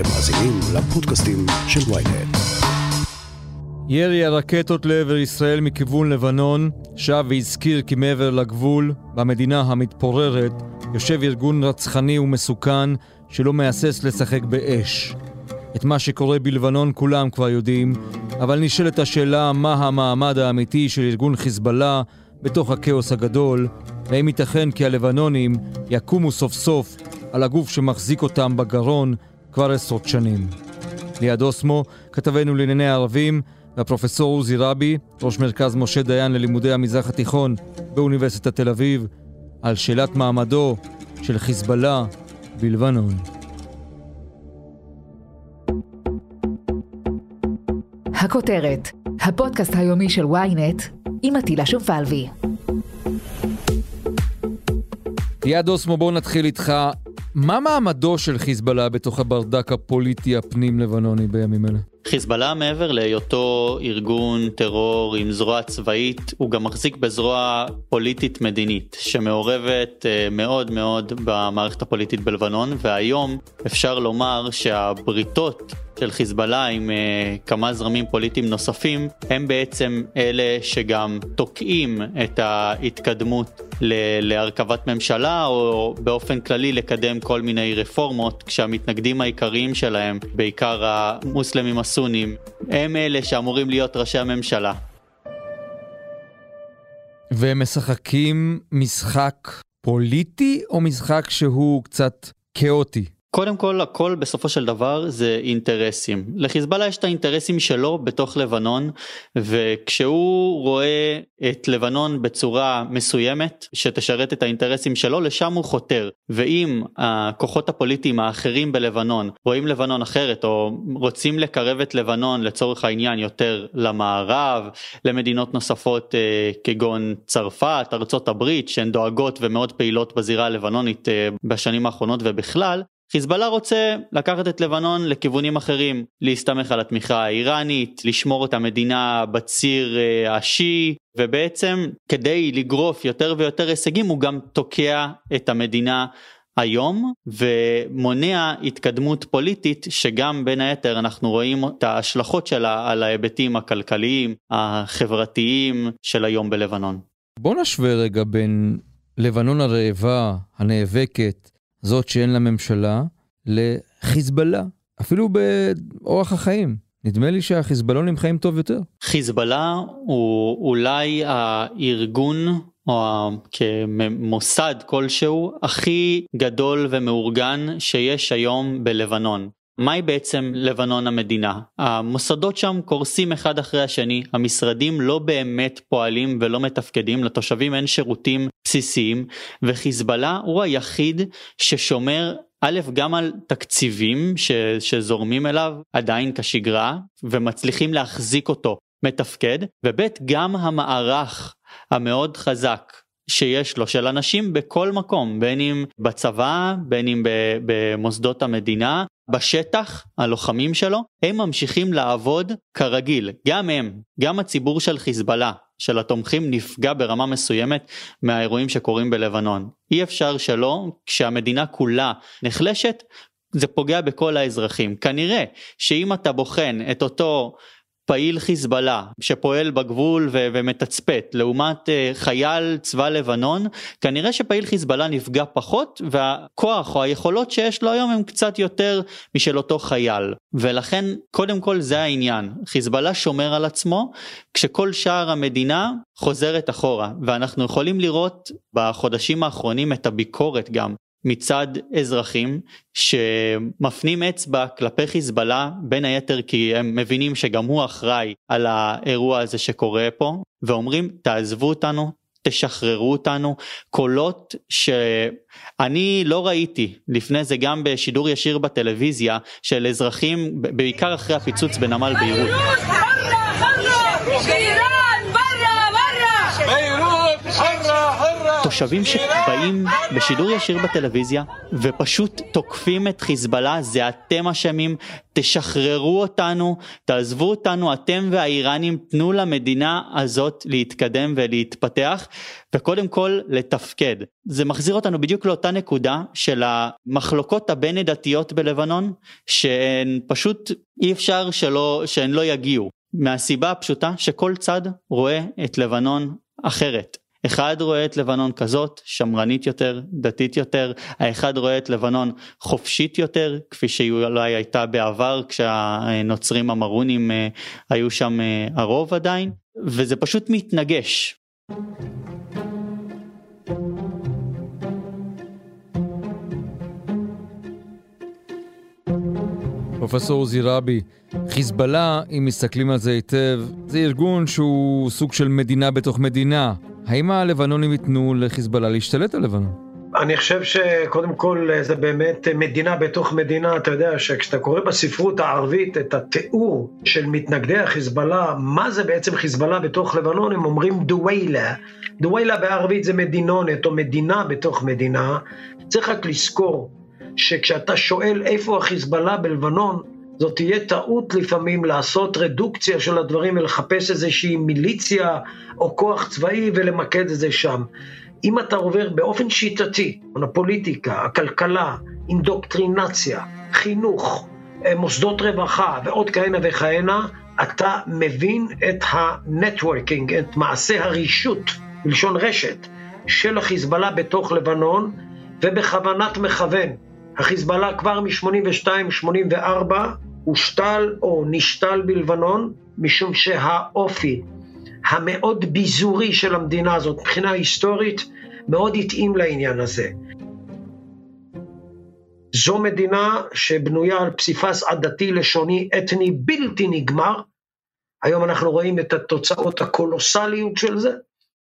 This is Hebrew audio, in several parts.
אתם מאזינים לפודקאסטים של ויינט. ירי הרקטות לעבר ישראל מכיוון לבנון שב והזכיר כי מעבר לגבול, במדינה המתפוררת, יושב ארגון רצחני ומסוכן שלא מהסס לשחק באש. את מה שקורה בלבנון כולם כבר יודעים, אבל נשאלת השאלה מה המעמד האמיתי של ארגון חיזבאללה בתוך הכאוס הגדול, והאם ייתכן כי הלבנונים יקומו סוף סוף על הגוף שמחזיק אותם בגרון כבר עשרות שנים. ליעד אוסמו, כתבנו לענייני הערבים, והפרופסור עוזי רבי, ראש מרכז משה דיין ללימודי המזרח התיכון באוניברסיטת תל אביב, על שאלת מעמדו של חיזבאללה בלבנון. הכותרת, הפודקאסט היומי של ynet עם עטילה שומפלבי. ליעד אוסמו, בואו נתחיל איתך. מה מעמדו של חיזבאללה בתוך הברדק הפוליטי הפנים-לבנוני בימים אלה? חיזבאללה מעבר להיותו ארגון טרור עם זרוע צבאית, הוא גם מחזיק בזרוע פוליטית מדינית שמעורבת אה, מאוד מאוד במערכת הפוליטית בלבנון והיום אפשר לומר שהבריתות של חיזבאללה עם uh, כמה זרמים פוליטיים נוספים הם בעצם אלה שגם תוקעים את ההתקדמות להרכבת ממשלה או באופן כללי לקדם כל מיני רפורמות כשהמתנגדים העיקריים שלהם בעיקר המוסלמים הסונים הם אלה שאמורים להיות ראשי הממשלה. והם משחקים משחק פוליטי או משחק שהוא קצת כאוטי? קודם כל הכל בסופו של דבר זה אינטרסים. לחיזבאללה יש את האינטרסים שלו בתוך לבנון וכשהוא רואה את לבנון בצורה מסוימת שתשרת את האינטרסים שלו לשם הוא חותר ואם הכוחות הפוליטיים האחרים בלבנון רואים לבנון אחרת או רוצים לקרב את לבנון לצורך העניין יותר למערב למדינות נוספות אה, כגון צרפת ארצות הברית שהן דואגות ומאוד פעילות בזירה הלבנונית אה, בשנים האחרונות ובכלל חיזבאללה רוצה לקחת את לבנון לכיוונים אחרים, להסתמך על התמיכה האיראנית, לשמור את המדינה בציר אה, השיעי, ובעצם כדי לגרוף יותר ויותר הישגים הוא גם תוקע את המדינה היום ומונע התקדמות פוליטית שגם בין היתר אנחנו רואים את ההשלכות שלה על ההיבטים הכלכליים, החברתיים של היום בלבנון. בוא נשווה רגע בין לבנון הרעבה, הנאבקת, זאת שאין לה ממשלה, לחיזבאללה, אפילו באורח החיים. נדמה לי שהחיזבאלונים חיים טוב יותר. חיזבאללה הוא אולי הארגון או כמוסד כלשהו הכי גדול ומאורגן שיש היום בלבנון. מהי בעצם לבנון המדינה? המוסדות שם קורסים אחד אחרי השני, המשרדים לא באמת פועלים ולא מתפקדים, לתושבים אין שירותים בסיסיים, וחיזבאללה הוא היחיד ששומר א', גם על תקציבים ש, שזורמים אליו עדיין כשגרה ומצליחים להחזיק אותו מתפקד, וב', גם המערך המאוד חזק שיש לו של אנשים בכל מקום בין אם בצבא בין אם במוסדות המדינה בשטח הלוחמים שלו הם ממשיכים לעבוד כרגיל. גם הם גם הציבור של חיזבאללה של התומכים נפגע ברמה מסוימת מהאירועים שקורים בלבנון. אי אפשר שלא כשהמדינה כולה נחלשת זה פוגע בכל האזרחים. כנראה שאם אתה בוחן את אותו פעיל חיזבאללה שפועל בגבול ו- ומתצפת לעומת uh, חייל צבא לבנון כנראה שפעיל חיזבאללה נפגע פחות והכוח או היכולות שיש לו היום הם קצת יותר משל אותו חייל. ולכן קודם כל זה העניין. חיזבאללה שומר על עצמו כשכל שאר המדינה חוזרת אחורה. ואנחנו יכולים לראות בחודשים האחרונים את הביקורת גם מצד אזרחים שמפנים אצבע כלפי חיזבאללה בין היתר כי הם מבינים שגם הוא אחראי על האירוע הזה שקורה פה ואומרים תעזבו אותנו תשחררו אותנו קולות שאני לא ראיתי לפני זה גם בשידור ישיר בטלוויזיה של אזרחים בעיקר אחרי הפיצוץ בנמל ביירות. תושבים שבאים בשידור ישיר בטלוויזיה ופשוט תוקפים את חיזבאללה, זה אתם אשמים, תשחררו אותנו, תעזבו אותנו, אתם והאיראנים, תנו למדינה הזאת להתקדם ולהתפתח, וקודם כל לתפקד. זה מחזיר אותנו בדיוק לאותה נקודה של המחלוקות הבין עדתיות בלבנון, שהן פשוט אי אפשר שלא, שהן לא יגיעו. מהסיבה הפשוטה שכל צד רואה את לבנון אחרת. אחד רואה את לבנון כזאת, שמרנית יותר, דתית יותר, האחד רואה את לבנון חופשית יותר, כפי שהיא אולי הייתה בעבר כשהנוצרים המרונים אה, היו שם אה, הרוב עדיין, וזה פשוט מתנגש. פרופסור עוזי רבי, חיזבאללה, אם מסתכלים על זה היטב, זה ארגון שהוא סוג של מדינה בתוך מדינה. האם הלבנונים ייתנו לחיזבאללה להשתלט על לבנון? אני חושב שקודם כל זה באמת מדינה בתוך מדינה, אתה יודע שכשאתה קורא בספרות הערבית את התיאור של מתנגדי החיזבאללה, מה זה בעצם חיזבאללה בתוך לבנון, הם אומרים דווילה. דווילה בערבית זה מדינונת או מדינה בתוך מדינה. צריך רק לזכור שכשאתה שואל איפה החיזבאללה בלבנון, זאת תהיה טעות לפעמים לעשות רדוקציה של הדברים ולחפש איזושהי מיליציה או כוח צבאי ולמקד את זה שם. אם אתה עובר באופן שיטתי, הפוליטיקה, הכלכלה, אינדוקטרינציה, חינוך, אה, מוסדות רווחה ועוד כהנה וכהנה, אתה מבין את הנטוורקינג, את מעשה הרישות, בלשון רשת, של החיזבאללה בתוך לבנון, ובכוונת מכוון. החיזבאללה כבר מ-82-84 הושתל או נשתל בלבנון, משום שהאופי המאוד ביזורי של המדינה הזאת מבחינה היסטורית מאוד התאים לעניין הזה. זו מדינה שבנויה על פסיפס עדתי, לשוני, אתני בלתי נגמר. היום אנחנו רואים את התוצאות הקולוסליות של זה,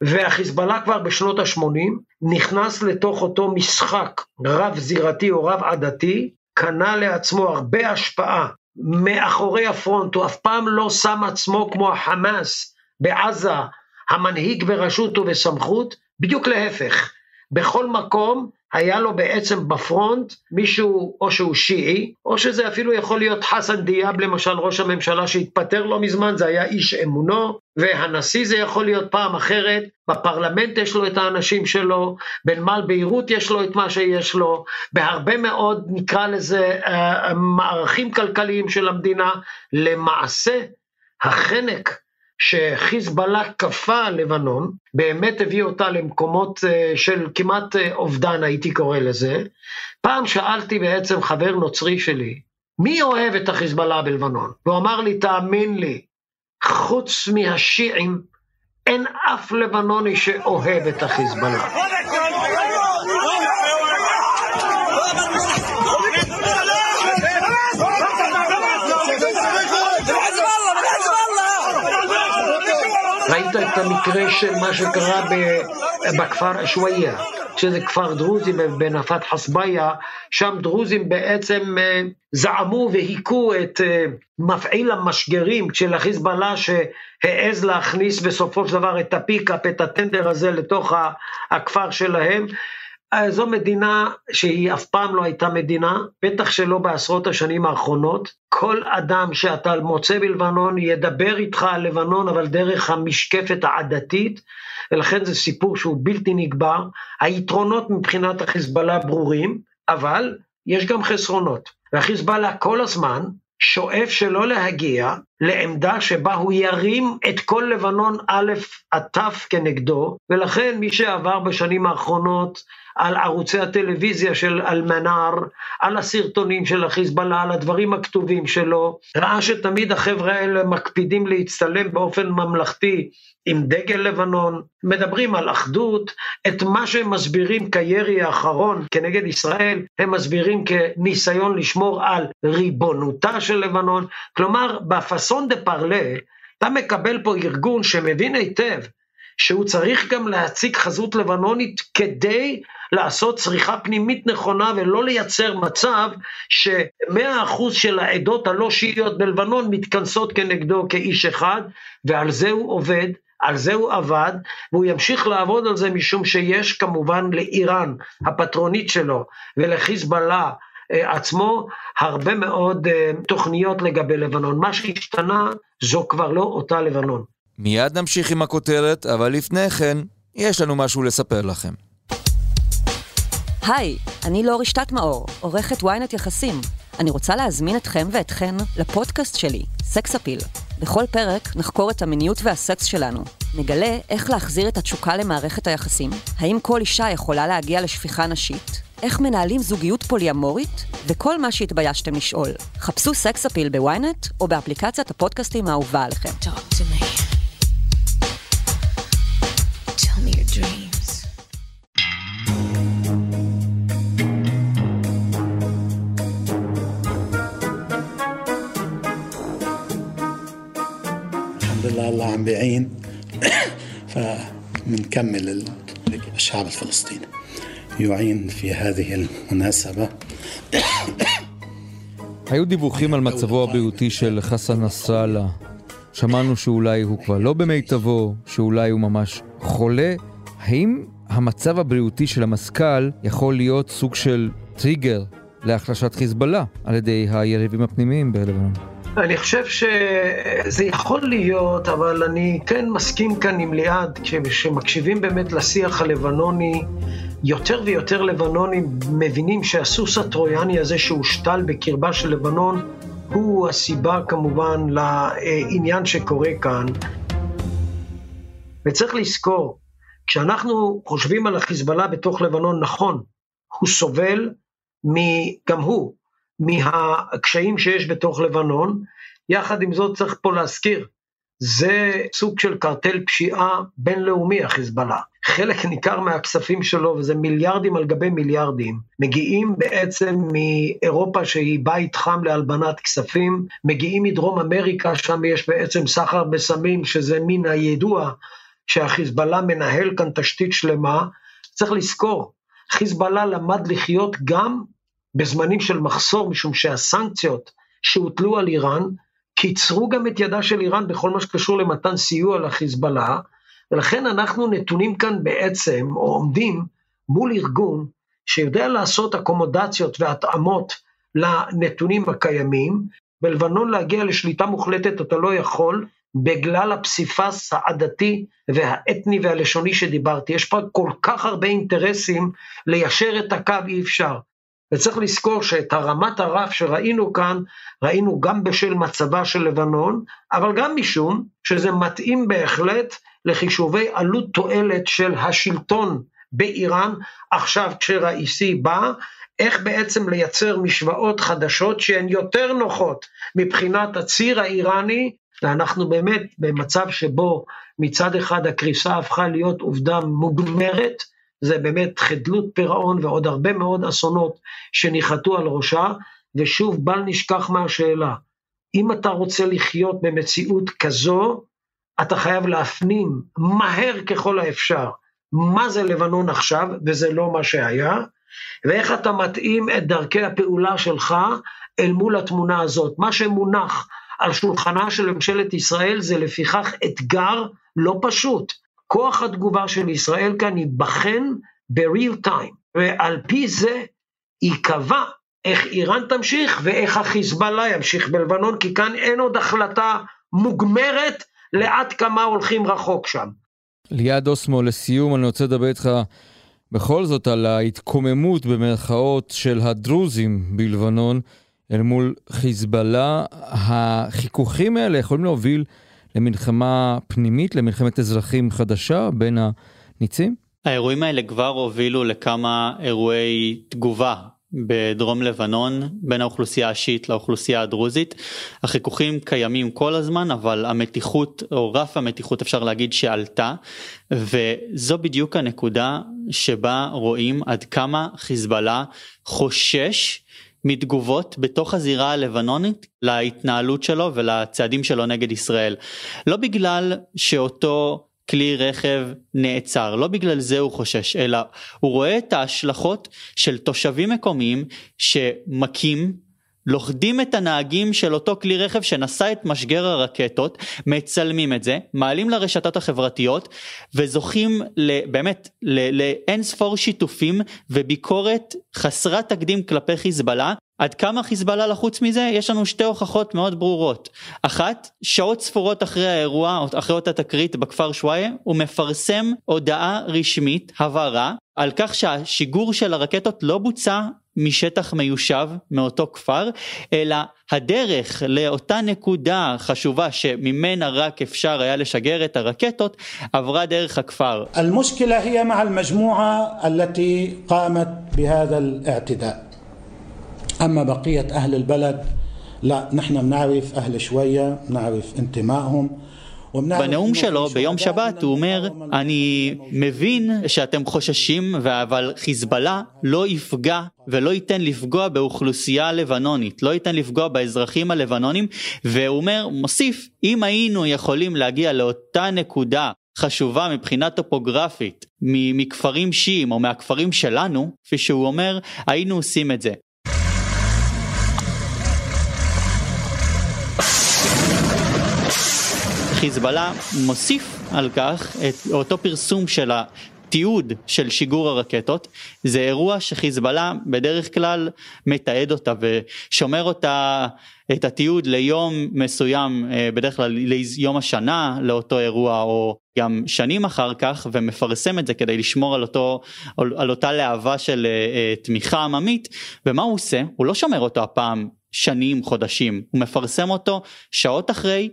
והחיזבאללה כבר בשנות ה-80 נכנס לתוך אותו משחק רב-זירתי או רב-עדתי, קנה לעצמו הרבה השפעה מאחורי הפרונט, הוא אף פעם לא שם עצמו כמו החמאס בעזה, המנהיג ברשות ובסמכות, בדיוק להפך. בכל מקום היה לו בעצם בפרונט מישהו או שהוא שיעי, או שזה אפילו יכול להיות חסן דיאב למשל ראש הממשלה שהתפטר לא מזמן, זה היה איש אמונו, והנשיא זה יכול להיות פעם אחרת, בפרלמנט יש לו את האנשים שלו, בנמל ביירות יש לו את מה שיש לו, בהרבה מאוד נקרא לזה uh, מערכים כלכליים של המדינה, למעשה החנק שחיזבאללה כפה על לבנון, באמת הביא אותה למקומות אה, של כמעט אה, אובדן, הייתי קורא לזה. פעם שאלתי בעצם חבר נוצרי שלי, מי אוהב את החיזבאללה בלבנון? והוא אמר לי, תאמין לי, חוץ מהשיעים, אין אף לבנוני שאוהב את החיזבאללה. את המקרה של מה שקרה בכפר שוואיה, שזה כפר דרוזי בנפת חסביה, שם דרוזים בעצם אה, זעמו והיכו את אה, מפעיל המשגרים של החיזבאללה שהעז להכניס בסופו של דבר את הפיקאפ, את הטנדר הזה לתוך הכפר שלהם. אה, זו מדינה שהיא אף פעם לא הייתה מדינה, בטח שלא בעשרות השנים האחרונות. כל אדם שאתה מוצא בלבנון ידבר איתך על לבנון, אבל דרך המשקפת העדתית, ולכן זה סיפור שהוא בלתי נגבר. היתרונות מבחינת החיזבאללה ברורים, אבל יש גם חסרונות. והחיזבאללה כל הזמן שואף שלא להגיע לעמדה שבה הוא ירים את כל לבנון א' עד ת' כנגדו, ולכן מי שעבר בשנים האחרונות על ערוצי הטלוויזיה של אלמנאר, על הסרטונים של החיזבאללה, על הדברים הכתובים שלו, ראה שתמיד החבר'ה האלה מקפידים להצטלם באופן ממלכתי עם דגל לבנון, מדברים על אחדות, את מה שהם מסבירים כירי האחרון כנגד ישראל, הם מסבירים כניסיון לשמור על ריבונותה של לבנון, כלומר בפאסון דה פרלה, אתה מקבל פה ארגון שמבין היטב שהוא צריך גם להציג חזות לבנונית כדי לעשות צריכה פנימית נכונה ולא לייצר מצב שמאה אחוז של העדות הלא שיעיות בלבנון מתכנסות כנגדו כאיש אחד, ועל זה הוא עובד. על זה הוא עבד, והוא ימשיך לעבוד על זה משום שיש כמובן לאיראן, הפטרונית שלו, ולחיזבאללה עצמו, הרבה מאוד אה, תוכניות לגבי לבנון. מה שהשתנה זו כבר לא אותה לבנון. מיד נמשיך עם הכותרת, אבל לפני כן, יש לנו משהו לספר לכם. היי, אני לא רשתת מאור, עורכת ynet יחסים. אני רוצה להזמין אתכם ואתכן לפודקאסט שלי, סקס אפיל. בכל פרק נחקור את המיניות והסקס שלנו. נגלה איך להחזיר את התשוקה למערכת היחסים, האם כל אישה יכולה להגיע לשפיכה נשית, איך מנהלים זוגיות פוליאמורית, וכל מה שהתביישתם לשאול. חפשו סקס אפיל בוויינט או באפליקציית הפודקאסטים האהובה עליכם. الله عم بيعين فمنكمل الشعب الفلسطيني يعين في هذه المناسبة היו דיווחים על מצבו הבריאותי של חסן נסראללה. שמענו שאולי הוא כבר לא במיטבו, שאולי הוא ממש חולה. האם המצב הבריאותי של המזכ"ל יכול להיות סוג של טריגר להחלשת חיזבאללה על ידי היריבים הפנימיים בלבנון? אני חושב שזה יכול להיות, אבל אני כן מסכים כאן עם ליעד, כשמקשיבים באמת לשיח הלבנוני, יותר ויותר לבנונים מבינים שהסוס הטרויאני הזה שהושתל בקרבה של לבנון, הוא הסיבה כמובן לעניין שקורה כאן. וצריך לזכור, כשאנחנו חושבים על החיזבאללה בתוך לבנון, נכון, הוא סובל, גם הוא, מהקשיים שיש בתוך לבנון. יחד עם זאת צריך פה להזכיר, זה סוג של קרטל פשיעה בינלאומי, החיזבאללה. חלק ניכר מהכספים שלו, וזה מיליארדים על גבי מיליארדים, מגיעים בעצם מאירופה שהיא בית חם להלבנת כספים, מגיעים מדרום אמריקה, שם יש בעצם סחר בסמים, שזה מן הידוע שהחיזבאללה מנהל כאן תשתית שלמה. צריך לזכור, חיזבאללה למד לחיות גם בזמנים של מחסור, משום שהסנקציות שהוטלו על איראן, קיצרו גם את ידה של איראן בכל מה שקשור למתן סיוע לחיזבאללה, ולכן אנחנו נתונים כאן בעצם, או עומדים מול ארגון שיודע לעשות אקומודציות והתאמות לנתונים הקיימים, בלבנון להגיע לשליטה מוחלטת אתה לא יכול, בגלל הפסיפס העדתי והאתני והלשוני שדיברתי. יש פה כל כך הרבה אינטרסים ליישר את הקו אי אפשר. וצריך לזכור שאת הרמת הרף שראינו כאן, ראינו גם בשל מצבה של לבנון, אבל גם משום שזה מתאים בהחלט לחישובי עלות תועלת של השלטון באיראן, עכשיו כשראיסי בא, איך בעצם לייצר משוואות חדשות שהן יותר נוחות מבחינת הציר האיראני, ואנחנו באמת במצב שבו מצד אחד הקריסה הפכה להיות עובדה מוגמרת, זה באמת חדלות פירעון ועוד הרבה מאוד אסונות שניחתו על ראשה, ושוב בל נשכח מהשאלה, אם אתה רוצה לחיות במציאות כזו, אתה חייב להפנים מהר ככל האפשר מה זה לבנון עכשיו, וזה לא מה שהיה, ואיך אתה מתאים את דרכי הפעולה שלך אל מול התמונה הזאת. מה שמונח על שולחנה של ממשלת ישראל זה לפיכך אתגר לא פשוט. כוח התגובה של ישראל כאן ייבחן ב-real time, ועל פי זה ייקבע איך איראן תמשיך ואיך החיזבאללה ימשיך בלבנון, כי כאן אין עוד החלטה מוגמרת לעד כמה הולכים רחוק שם. ליעד אוסמו, לסיום אני רוצה לדבר איתך בכל זאת על ההתקוממות במרכאות של הדרוזים בלבנון אל מול חיזבאללה. החיכוכים האלה יכולים להוביל למלחמה פנימית, למלחמת אזרחים חדשה בין הניצים? האירועים האלה כבר הובילו לכמה אירועי תגובה בדרום לבנון בין האוכלוסייה השיעית לאוכלוסייה הדרוזית. החיכוכים קיימים כל הזמן אבל המתיחות או רף המתיחות אפשר להגיד שעלתה וזו בדיוק הנקודה שבה רואים עד כמה חיזבאללה חושש מתגובות בתוך הזירה הלבנונית להתנהלות שלו ולצעדים שלו נגד ישראל. לא בגלל שאותו כלי רכב נעצר, לא בגלל זה הוא חושש, אלא הוא רואה את ההשלכות של תושבים מקומיים שמכים לוכדים את הנהגים של אותו כלי רכב שנשא את משגר הרקטות, מצלמים את זה, מעלים לרשתות החברתיות וזוכים באמת לאין ספור שיתופים וביקורת חסרת תקדים כלפי חיזבאללה. עד כמה חיזבאללה לחוץ מזה? יש לנו שתי הוכחות מאוד ברורות. אחת, שעות ספורות אחרי האירוע, אחרי אותה תקרית בכפר שוואיה, הוא מפרסם הודעה רשמית, הבהרה, על כך שהשיגור של הרקטות לא בוצע משטח מיושב מאותו כפר, אלא הדרך לאותה נקודה חשובה שממנה רק אפשר היה לשגר את הרקטות, עברה דרך הכפר. المشكلة هي مع المجموعة التي قامت بهذا الاعتداء. أما بقية أهل البلد لا نحن بنعرف أهل شوية بنعرف انتمائهم בנאום שלו ביום שבת הוא אומר אני מבין שאתם חוששים אבל חיזבאללה לא יפגע ולא ייתן לפגוע באוכלוסייה לבנונית לא ייתן לפגוע באזרחים הלבנונים והוא אומר מוסיף אם היינו יכולים להגיע לאותה נקודה חשובה מבחינה טופוגרפית מכפרים שיעים או מהכפרים שלנו כפי שהוא אומר היינו עושים את זה חיזבאללה מוסיף על כך את אותו פרסום של התיעוד של שיגור הרקטות, זה אירוע שחיזבאללה בדרך כלל מתעד אותה ושומר אותה, את התיעוד ליום מסוים, אה, בדרך כלל ליום השנה לאותו אירוע או גם שנים אחר כך ומפרסם את זה כדי לשמור על, אותו, על אותה להבה של אה, אה, תמיכה עממית. ומה הוא עושה? הוא לא שומר אותו הפעם שנים, חודשים, הוא מפרסם אותו שעות אחרי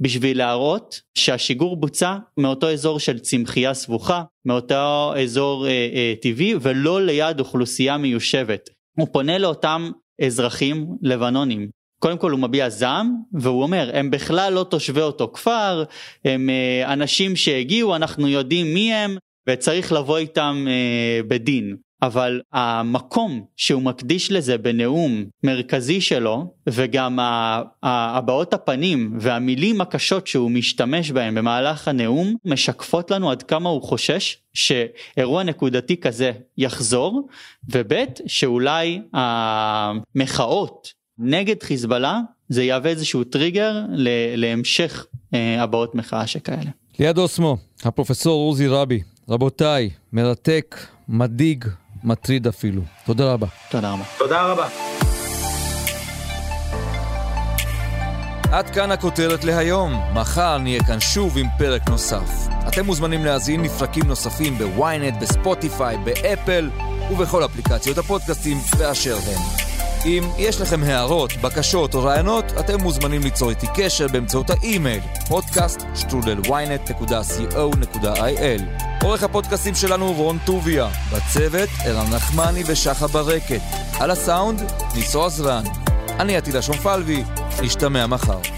בשביל להראות שהשיגור בוצע מאותו אזור של צמחייה סבוכה, מאותו אזור אה, אה, טבעי ולא ליד אוכלוסייה מיושבת. הוא פונה לאותם אזרחים לבנונים. קודם כל הוא מביע זעם והוא אומר הם בכלל לא תושבי אותו כפר, הם אה, אנשים שהגיעו, אנחנו יודעים מי הם וצריך לבוא איתם אה, בדין. אבל המקום שהוא מקדיש לזה בנאום מרכזי שלו וגם הבעות הפנים והמילים הקשות שהוא משתמש בהם במהלך הנאום משקפות לנו עד כמה הוא חושש שאירוע נקודתי כזה יחזור וב' שאולי המחאות נגד חיזבאללה זה יהווה איזשהו טריגר להמשך אה, הבעות מחאה שכאלה. ליד אוסמו, הפרופסור עוזי רבי, רבותיי, מרתק, מדאיג, מטריד אפילו. תודה רבה. תודה רבה. תודה רבה. עד כאן הכותרת להיום. מחר נהיה כאן שוב עם פרק נוסף. אתם מוזמנים להזין מפרקים נוספים ב ynet, בספוטיפיי, באפל ובכל אפליקציות הפודקאסטים באשר הם. אם יש לכם הערות, בקשות או רעיונות, אתם מוזמנים ליצור איתי קשר באמצעות האימייל podcast.ynet.co.il עורך הפודקאסטים שלנו רון טוביה, בצוות ערן נחמני ושחה ברקת, על הסאונד ניסו עזרן. אני עתידה שומפלבי, נשתמע מחר.